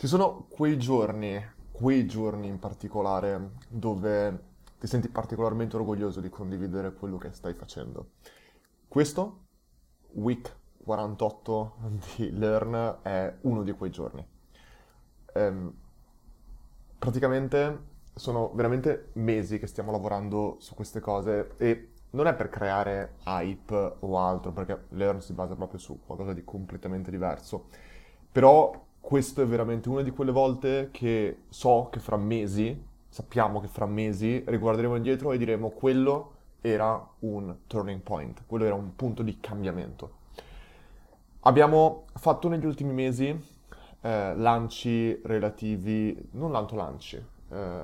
Ci sono quei giorni, quei giorni in particolare, dove ti senti particolarmente orgoglioso di condividere quello che stai facendo. Questo, week 48 di Learn, è uno di quei giorni. Ehm, praticamente sono veramente mesi che stiamo lavorando su queste cose e non è per creare hype o altro, perché Learn si basa proprio su qualcosa di completamente diverso. Però questo è veramente una di quelle volte che so che fra mesi, sappiamo che fra mesi, riguarderemo indietro e diremo quello era un turning point, quello era un punto di cambiamento. Abbiamo fatto negli ultimi mesi eh, lanci relativi, non tanto lanci, eh,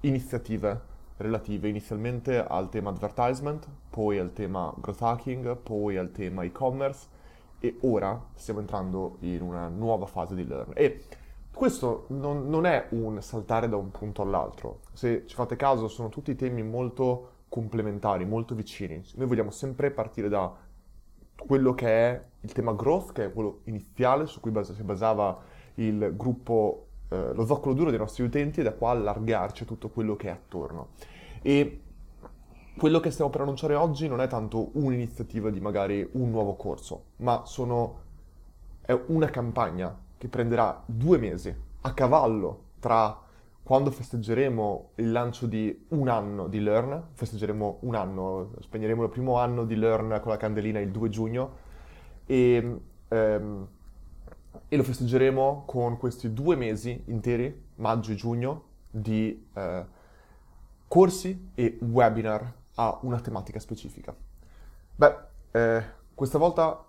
iniziative relative inizialmente al tema advertisement, poi al tema growth hacking, poi al tema e-commerce e ora stiamo entrando in una nuova fase di learn. E questo non, non, è un saltare da un punto all'altro. Se ci fate caso, sono tutti temi molto complementari, molto vicini. Noi vogliamo sempre partire da quello che è il tema growth, che è quello iniziale su cui si basava il gruppo, eh, lo zoccolo duro dei nostri utenti, e da qua allargarci a tutto quello che è attorno. E quello che stiamo per annunciare oggi non è tanto un'iniziativa di magari un nuovo corso, ma sono, è una campagna che prenderà due mesi a cavallo tra quando festeggeremo il lancio di un anno di Learn, festeggeremo un anno, spegneremo il primo anno di Learn con la candelina il 2 giugno e, ehm, e lo festeggeremo con questi due mesi interi, maggio e giugno, di eh, corsi e webinar a una tematica specifica. Beh, eh, questa volta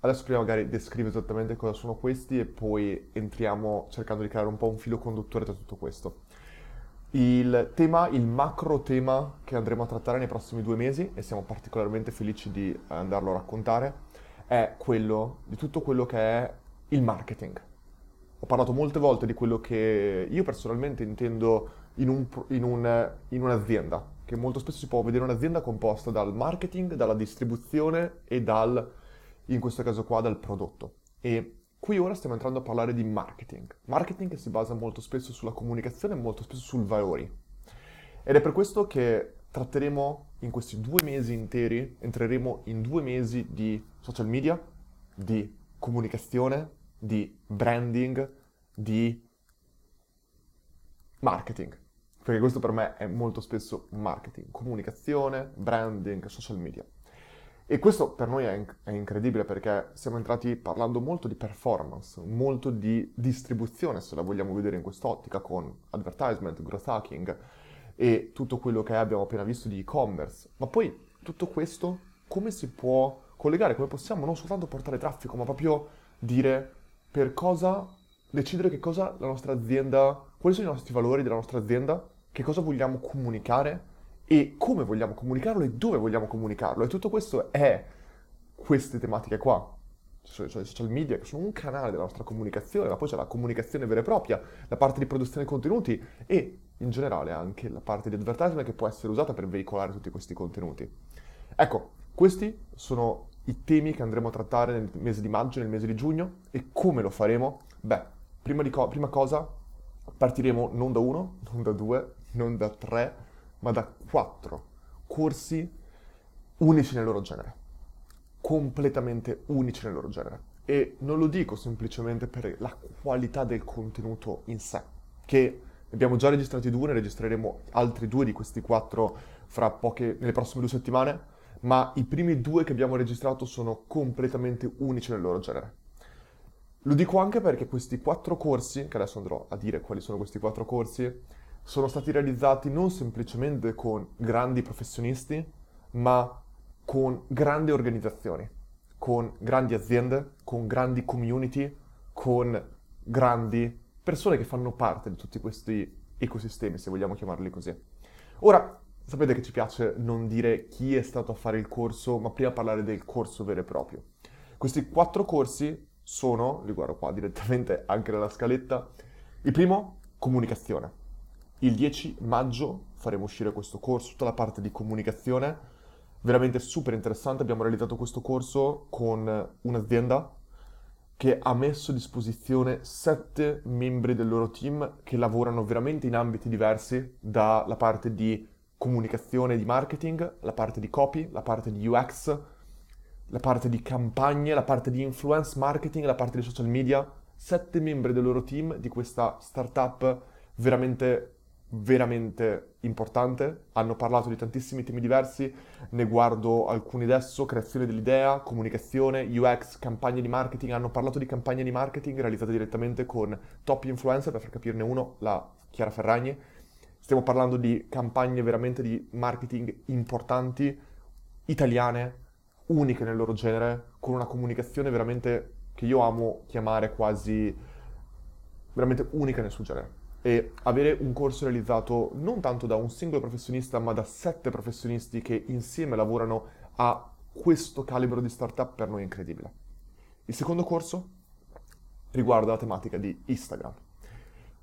adesso prima magari descrivo esattamente cosa sono questi e poi entriamo cercando di creare un po' un filo conduttore da tutto questo. Il tema, il macro tema che andremo a trattare nei prossimi due mesi, e siamo particolarmente felici di andarlo a raccontare, è quello di tutto quello che è il marketing. Ho parlato molte volte di quello che io personalmente intendo in, un, in, un, in un'azienda, che molto spesso si può vedere un'azienda composta dal marketing, dalla distribuzione e dal, in questo caso qua, dal prodotto. E qui ora stiamo entrando a parlare di marketing. Marketing che si basa molto spesso sulla comunicazione e molto spesso sui valori. Ed è per questo che tratteremo in questi due mesi interi, entreremo in due mesi di social media, di comunicazione, di branding, di marketing perché questo per me è molto spesso marketing, comunicazione, branding, social media. E questo per noi è, inc- è, incredibile perché siamo entrati parlando molto di performance, molto di distribuzione, se la vogliamo vedere in quest'ottica, con advertisement, growth hacking e tutto quello che abbiamo appena visto di e-commerce. Ma poi tutto questo come si può collegare, come possiamo non soltanto portare traffico, ma proprio dire per cosa, decidere che cosa la nostra azienda quali sono i nostri valori della nostra azienda, che cosa vogliamo comunicare e come vogliamo comunicarlo e dove vogliamo comunicarlo. E tutto questo è queste tematiche qua. Cioè, i social media che sono un canale della nostra comunicazione, ma poi c'è la comunicazione vera e propria, la parte di produzione di contenuti e in generale anche la parte di advertisement che può essere usata per veicolare tutti questi contenuti. Ecco, questi sono i temi che andremo a trattare nel mese di maggio, nel mese di giugno e come lo faremo? Beh, prima, co- prima cosa partiremo non da uno, non da due, non da tre, ma da quattro corsi unici nel loro genere, completamente unici nel loro genere. E non lo dico semplicemente per la qualità del contenuto in sé, che abbiamo già registrati due, ne registreremo altri due di questi quattro fra poche, nelle prossime due settimane, ma i primi due che abbiamo registrato sono completamente unici nel loro genere. Lo dico anche perché questi quattro corsi, che adesso andrò a dire quali sono questi quattro corsi, sono stati realizzati non semplicemente con grandi professionisti, ma con grandi organizzazioni, con grandi aziende, con grandi community, con grandi persone che fanno parte di tutti questi ecosistemi, se vogliamo chiamarli così. Ora, sapete che ci piace non dire chi è stato a fare il corso, ma prima parlare del corso vero e proprio. Questi quattro corsi sono, li guardo qua direttamente anche nella scaletta, il primo, comunicazione. Il 10 maggio faremo uscire questo corso, tutta la parte di comunicazione, veramente super interessante. Abbiamo realizzato questo corso con un'azienda che ha messo a disposizione sette membri del loro team che lavorano veramente in ambiti diversi, dalla parte di comunicazione e di marketing, la parte di copy, la parte di UX, la parte di campagne, la parte di influence marketing, la parte di social media. Sette membri del loro team di questa startup veramente veramente importante, hanno parlato di tantissimi temi diversi, ne guardo alcuni adesso, creazione dell'idea, comunicazione, UX, campagne di marketing, hanno parlato di campagne di marketing realizzate direttamente con top influencer, per far capirne uno, la Chiara Ferragni, stiamo parlando di campagne veramente di marketing importanti, italiane, uniche nel loro genere, con una comunicazione veramente che io amo chiamare quasi veramente unica nel suo genere e avere un corso realizzato non tanto da un singolo professionista, ma da sette professionisti che insieme lavorano a questo calibro di startup per noi è incredibile. Il secondo corso riguarda la tematica di Instagram.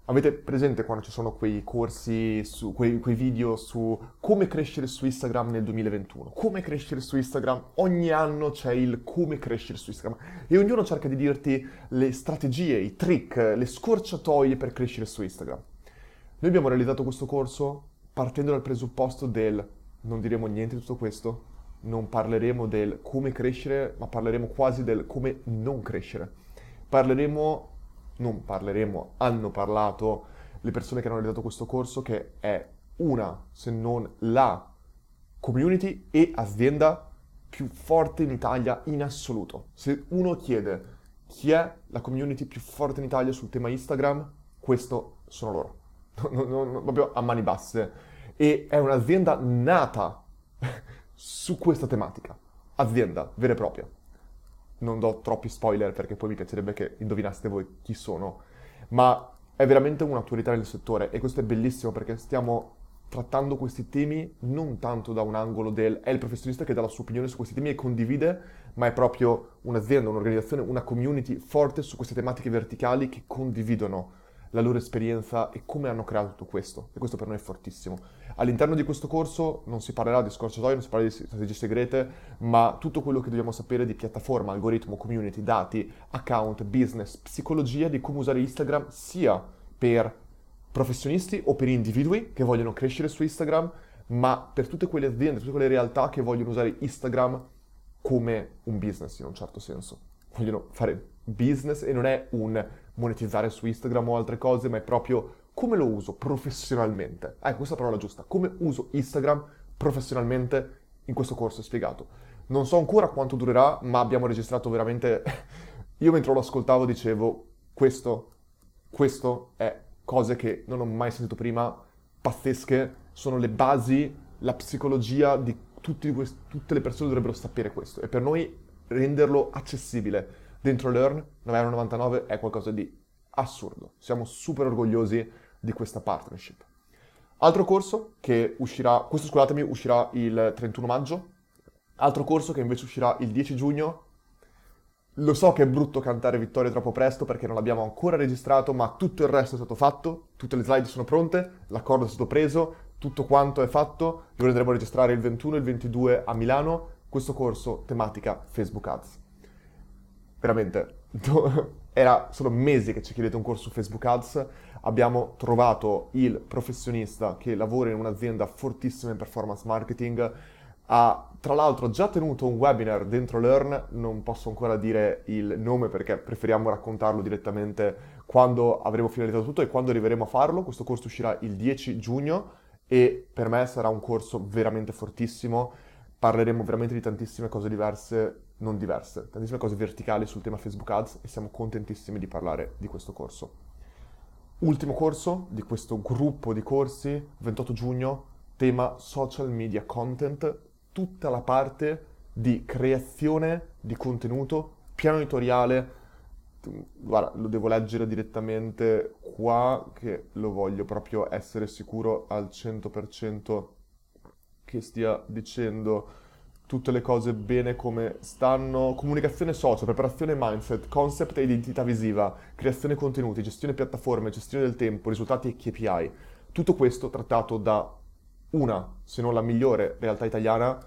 Avete presente quando ci sono quei corsi, su, quei, quei, video su come crescere su Instagram nel 2021? Come crescere su Instagram? Ogni anno c'è il come crescere su Instagram e ognuno cerca di dirti le strategie, i trick, le scorciatoie per crescere su Instagram. Noi abbiamo realizzato questo corso partendo dal presupposto del non diremo niente di tutto questo, non parleremo del come crescere, ma parleremo quasi del come non crescere. Parleremo non parleremo, hanno parlato le persone che hanno realizzato questo corso, che è una, se non la community e azienda più forte in Italia in assoluto. Se uno chiede chi è la community più forte in Italia sul tema Instagram, questo sono loro. Non, non, non, proprio a mani basse. E è un'azienda nata su questa tematica. Azienda vera e propria non do troppi spoiler perché poi mi piacerebbe che indovinaste voi chi sono, ma è veramente un'autorità nel settore e questo è bellissimo perché stiamo trattando questi temi non tanto da un angolo del è il professionista che dà la sua opinione su questi temi e condivide, ma è proprio un'azienda, un'organizzazione, una community forte su queste tematiche verticali che condividono la loro esperienza e come hanno creato tutto questo. E questo per noi è fortissimo. All'interno di questo corso non si parlerà di scorciatoie, non si parlerà di strategie segrete, ma tutto quello che dobbiamo sapere di piattaforma, algoritmo, community, dati, account, business, psicologia, di come usare Instagram sia per professionisti o per individui che vogliono crescere su Instagram, ma per tutte quelle aziende, tutte quelle realtà che vogliono usare Instagram come un business in un certo senso. Vogliono fare business e non è un monetizzare su Instagram o altre cose, ma è proprio come lo uso professionalmente. Ecco, questa è la parola giusta. Come uso Instagram professionalmente in questo corso spiegato. Non so ancora quanto durerà, ma abbiamo registrato veramente... Io mentre lo ascoltavo dicevo, questo, questo è cose che non ho mai sentito prima, pazzesche, sono le basi, la psicologia di questi, tutte le persone dovrebbero sapere questo. E per noi renderlo accessibile dentro Learn 9,99€ è qualcosa di assurdo. Siamo super orgogliosi di questa partnership. Altro corso che uscirà, questo scusatemi, uscirà il 31 maggio. Altro corso che invece uscirà il 10 giugno. Lo so che è brutto cantare vittoria troppo presto perché non l'abbiamo ancora registrato, ma tutto il resto è stato fatto, tutte le slide sono pronte, l'accordo è stato preso, tutto quanto è fatto. Lo andremo a registrare il 21 e il 22 a Milano. Questo corso tematica Facebook Ads veramente, era, sono mesi che ci chiedete un corso su Facebook Ads, abbiamo trovato il professionista che lavora in un'azienda fortissima in performance marketing, ha tra l'altro già tenuto un webinar dentro Learn, non posso ancora dire il nome perché preferiamo raccontarlo direttamente quando avremo finalizzato tutto e quando arriveremo a farlo. Questo corso uscirà il 10 giugno e per me sarà un corso veramente fortissimo. Parleremo veramente di tantissime cose diverse non diverse, tantissime cose verticali sul tema Facebook Ads e siamo contentissimi di parlare di questo corso. Ultimo corso di questo gruppo di corsi, 28 giugno, tema social media content, tutta la parte di creazione di contenuto, piano editoriale, guarda, lo devo leggere direttamente qua che lo voglio proprio essere sicuro al 100% che stia dicendo tutte le cose bene come stanno. Comunicazione social, preparazione mindset, concept e identità visiva, creazione contenuti, gestione piattaforme, gestione del tempo, risultati e KPI. Tutto questo trattato da una, se non la migliore realtà italiana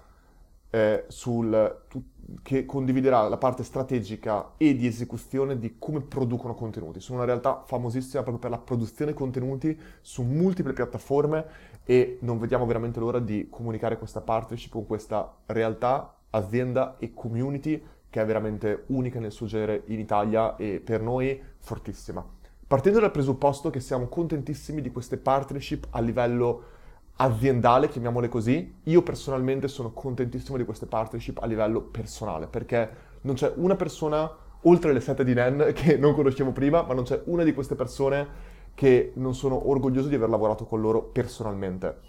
eh, sul, tu, che condividerà la parte strategica e di esecuzione di come producono contenuti. Sono una realtà famosissima proprio per la produzione contenuti su multiple piattaforme e non vediamo veramente l'ora di comunicare questa partnership con questa realtà, azienda e community che è veramente unica nel suo genere in Italia e per noi fortissima. Partendo dal presupposto che siamo contentissimi di queste partnership a livello aziendale, chiamiamole così, io personalmente sono contentissimo di queste partnership a livello personale, perché non c'è una persona, oltre le sette di Nen, che non conoscevo prima, ma non c'è una di queste persone che non sono orgoglioso di aver lavorato con loro personalmente.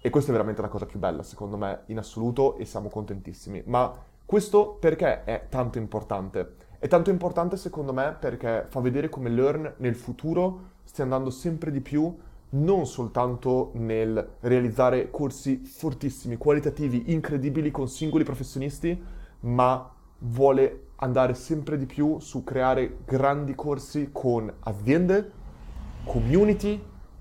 E questa è veramente la cosa più bella, secondo me, in assoluto, e siamo contentissimi. Ma questo perché è tanto importante? È tanto importante, secondo me, perché fa vedere come Learn nel futuro stia andando sempre di più non soltanto nel realizzare corsi fortissimi, qualitativi, incredibili con singoli professionisti, ma vuole andare sempre di più su creare grandi corsi con aziende, community,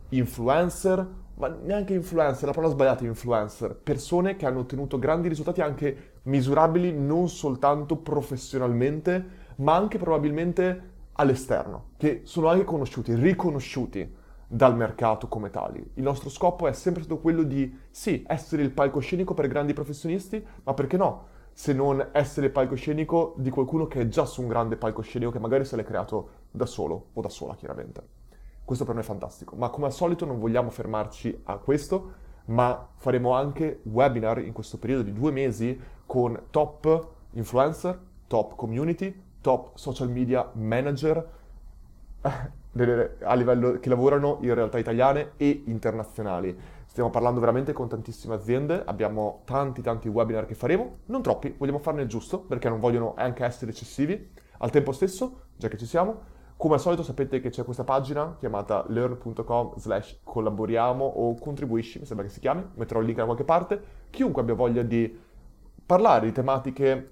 influencer, ma neanche influencer, la parola sbagliata è influencer, persone che hanno ottenuto grandi risultati anche misurabili non soltanto professionalmente, ma anche probabilmente all'esterno, che sono anche conosciuti, riconosciuti dal mercato come tali. Il nostro scopo è sempre stato quello di, sì, essere il palcoscenico per grandi professionisti, ma perché no? Se non essere il palcoscenico di qualcuno che è già su un grande palcoscenico che magari se l'è creato da solo o da sola, chiaramente. Questo per noi è fantastico. Ma come al solito non vogliamo fermarci a questo, ma faremo anche webinar in questo periodo di due mesi con top influencer, top community, top social media manager a livello che lavorano in realtà italiane e internazionali. Stiamo parlando veramente con tantissime aziende, abbiamo tanti tanti webinar che faremo, non troppi, vogliamo farne il giusto perché non vogliono anche essere eccessivi. Al tempo stesso, già che ci siamo, come al solito sapete che c'è questa pagina chiamata learn.com slash collaboriamo o contribuisci, mi sembra che si chiami, metterò il link da qualche parte. Chiunque abbia voglia di parlare di tematiche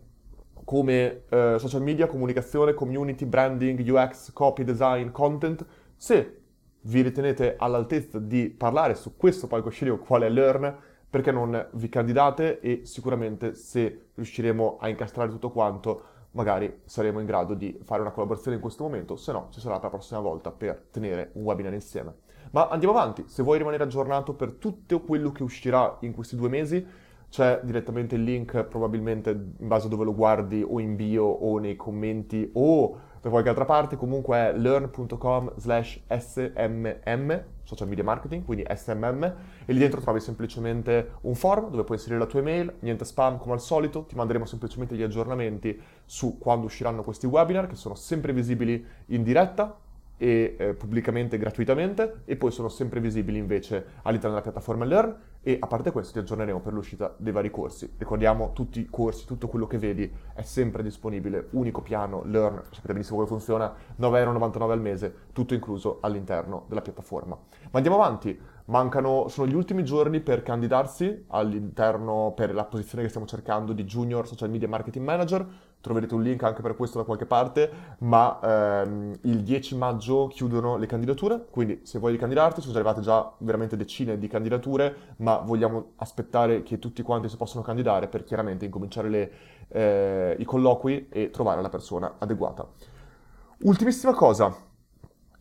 come eh, social media, comunicazione, community, branding, UX, copy, design, content, se vi ritenete all'altezza di parlare su questo palcoscenico qual è Learn, perché non vi candidate e sicuramente se riusciremo a incastrare tutto quanto, magari saremo in grado di fare una collaborazione in questo momento, se no ci sarà la prossima volta per tenere un webinar insieme. Ma andiamo avanti, se vuoi rimanere aggiornato per tutto quello che uscirà in questi due mesi, c'è direttamente il link probabilmente in base a dove lo guardi o in bio o nei commenti o da qualche altra parte, comunque è learn.com slash smm, social media marketing, quindi smm, e lì dentro trovi semplicemente un form dove puoi inserire la tua email, niente spam come al solito, ti manderemo semplicemente gli aggiornamenti su quando usciranno questi webinar che sono sempre visibili in diretta e eh, pubblicamente gratuitamente. E poi sono sempre visibili invece all'interno della piattaforma Learn e a parte questo ti aggiorneremo per l'uscita dei vari corsi. Ricordiamo tutti i corsi, tutto quello che vedi è sempre disponibile, unico piano, Learn, sapete benissimo come funziona, 9,99€ al mese, tutto incluso all'interno della piattaforma. Ma andiamo avanti, mancano, sono gli ultimi giorni per candidarsi all'interno, per la posizione che stiamo cercando di Junior Social Media Marketing Manager, troverete un link anche per questo da qualche parte, ma ehm, il 10 maggio chiudono le candidature, quindi se vuoi candidarti sono arrivate già veramente decine di candidature, ma vogliamo aspettare che tutti quanti si possano candidare per chiaramente incominciare le, eh, i colloqui e trovare la persona adeguata. Ultimissima cosa,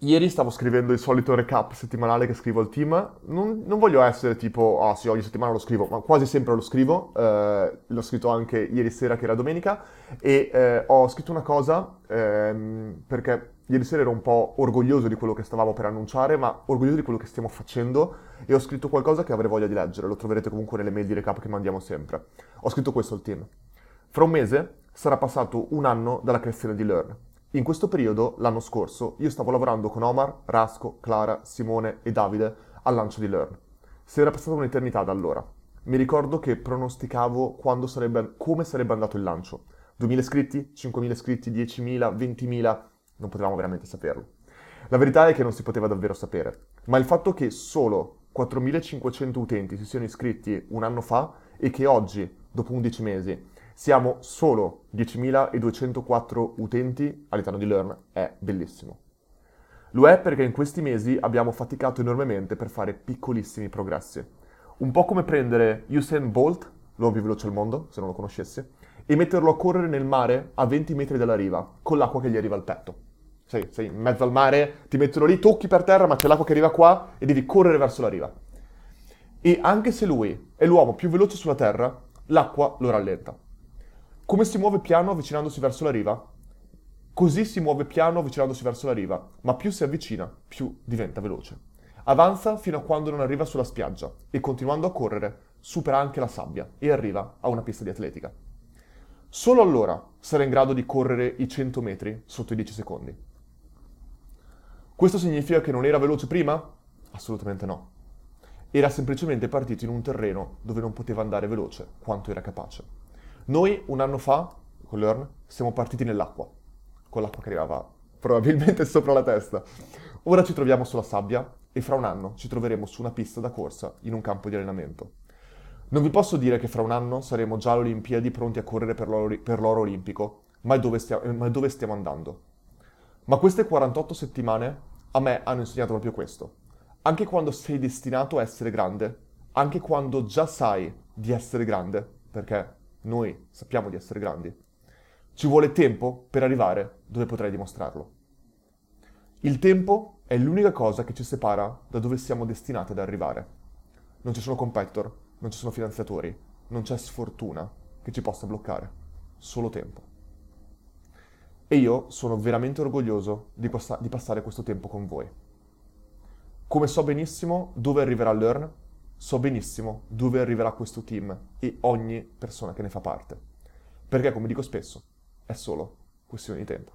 Ieri stavo scrivendo il solito recap settimanale che scrivo al team. Non, non voglio essere tipo, ah oh, sì, ogni settimana lo scrivo, ma quasi sempre lo scrivo. Eh, l'ho scritto anche ieri sera, che era domenica. E eh, ho scritto una cosa ehm, perché ieri sera ero un po' orgoglioso di quello che stavamo per annunciare, ma orgoglioso di quello che stiamo facendo. E ho scritto qualcosa che avrei voglia di leggere. Lo troverete comunque nelle mail di recap che mandiamo sempre. Ho scritto questo al team. Fra un mese sarà passato un anno dalla creazione di Learn in questo periodo, l'anno scorso, io stavo lavorando con Omar, Rasco, Clara, Simone e Davide al lancio di Learn. Si era passata un'eternità da allora. Mi ricordo che pronosticavo sarebbe, come sarebbe andato il lancio. 2.000 iscritti, 5.000 iscritti, 10.000, 20.000, non potevamo veramente saperlo. La verità è che non si poteva davvero sapere, ma il fatto che solo 4.500 utenti si siano iscritti un anno fa e che oggi, dopo 11 mesi, siamo solo 10.204 utenti all'interno di Learn, è bellissimo. Lo è perché in questi mesi abbiamo faticato enormemente per fare piccolissimi progressi. Un po' come prendere Usain Bolt, l'uomo più veloce al mondo, se non lo conoscessi, e metterlo a correre nel mare a 20 metri dalla riva, con l'acqua che gli arriva al petto. Sei, sei in mezzo al mare, ti mettono lì, tocchi per terra, ma c'è l'acqua che arriva qua e devi correre verso la riva. E anche se lui è l'uomo più veloce sulla terra, l'acqua lo rallenta. Come si muove piano avvicinandosi verso la riva? Così si muove piano avvicinandosi verso la riva, ma più si avvicina, più diventa veloce. Avanza fino a quando non arriva sulla spiaggia e continuando a correre supera anche la sabbia e arriva a una pista di atletica. Solo allora sarà in grado di correre i 100 metri sotto i 10 secondi. Questo significa che non era veloce prima? Assolutamente no. Era semplicemente partito in un terreno dove non poteva andare veloce quanto era capace. Noi un anno fa, con Learn, siamo partiti nell'acqua, con l'acqua che arrivava probabilmente sopra la testa. Ora ci troviamo sulla sabbia e fra un anno ci troveremo su una pista da corsa in un campo di allenamento. Non vi posso dire che fra un anno saremo già alle Olimpiadi pronti a correre per l'oro, per l'oro olimpico, ma dove, stiamo, ma dove stiamo andando? Ma queste 48 settimane a me hanno insegnato proprio questo. Anche quando sei destinato a essere grande, anche quando già sai di essere grande, perché noi sappiamo di essere grandi, ci vuole tempo per arrivare dove potrai dimostrarlo. Il tempo è l'unica cosa che ci separa da dove siamo destinati ad arrivare. Non ci sono competitor, non ci sono finanziatori, non c'è sfortuna che ci possa bloccare, solo tempo. E io sono veramente orgoglioso di, passa- di passare questo tempo con voi. Come so benissimo dove arriverà Learn, so benissimo dove arriverà questo team e ogni persona che ne fa parte. Perché, come dico spesso, è solo questione di tempo.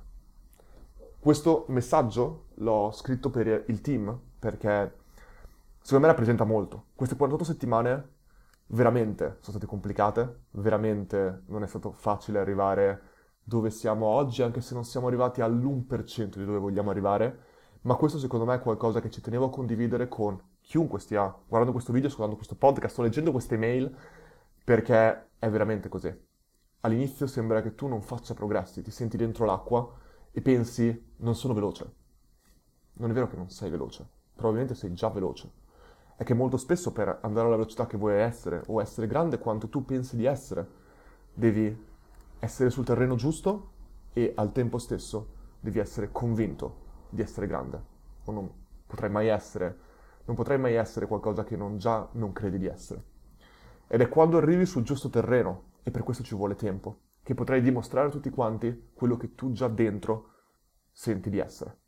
Questo messaggio l'ho scritto per il team perché secondo me rappresenta molto. Queste 48 settimane veramente sono state complicate, veramente non è stato facile arrivare dove siamo oggi, anche se non siamo arrivati all'1% di dove vogliamo arrivare, ma questo secondo me è qualcosa che ci tenevo a condividere con chiunque stia guardando questo video, ascoltando questo podcast, sto leggendo queste mail, perché è veramente così. All'inizio sembra che tu non faccia progressi, ti senti dentro l'acqua e pensi non sono veloce. Non è vero che non sei veloce, probabilmente sei già veloce. È che molto spesso per andare alla velocità che vuoi essere o essere grande quanto tu pensi di essere, devi essere sul terreno giusto e al tempo stesso devi essere convinto di essere grande. O non potrai mai essere, non potrai mai essere qualcosa che non già non credi di essere. Ed è quando arrivi sul giusto terreno, e per questo ci vuole tempo, che potrai dimostrare a tutti quanti quello che tu già dentro senti di essere.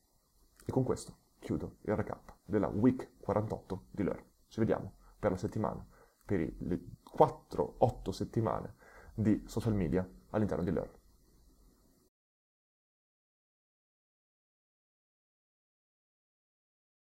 E con questo chiudo il recap della week 48 di Learn. Ci vediamo per la settimana, per le 4-8 settimane di social media all'interno di Learn.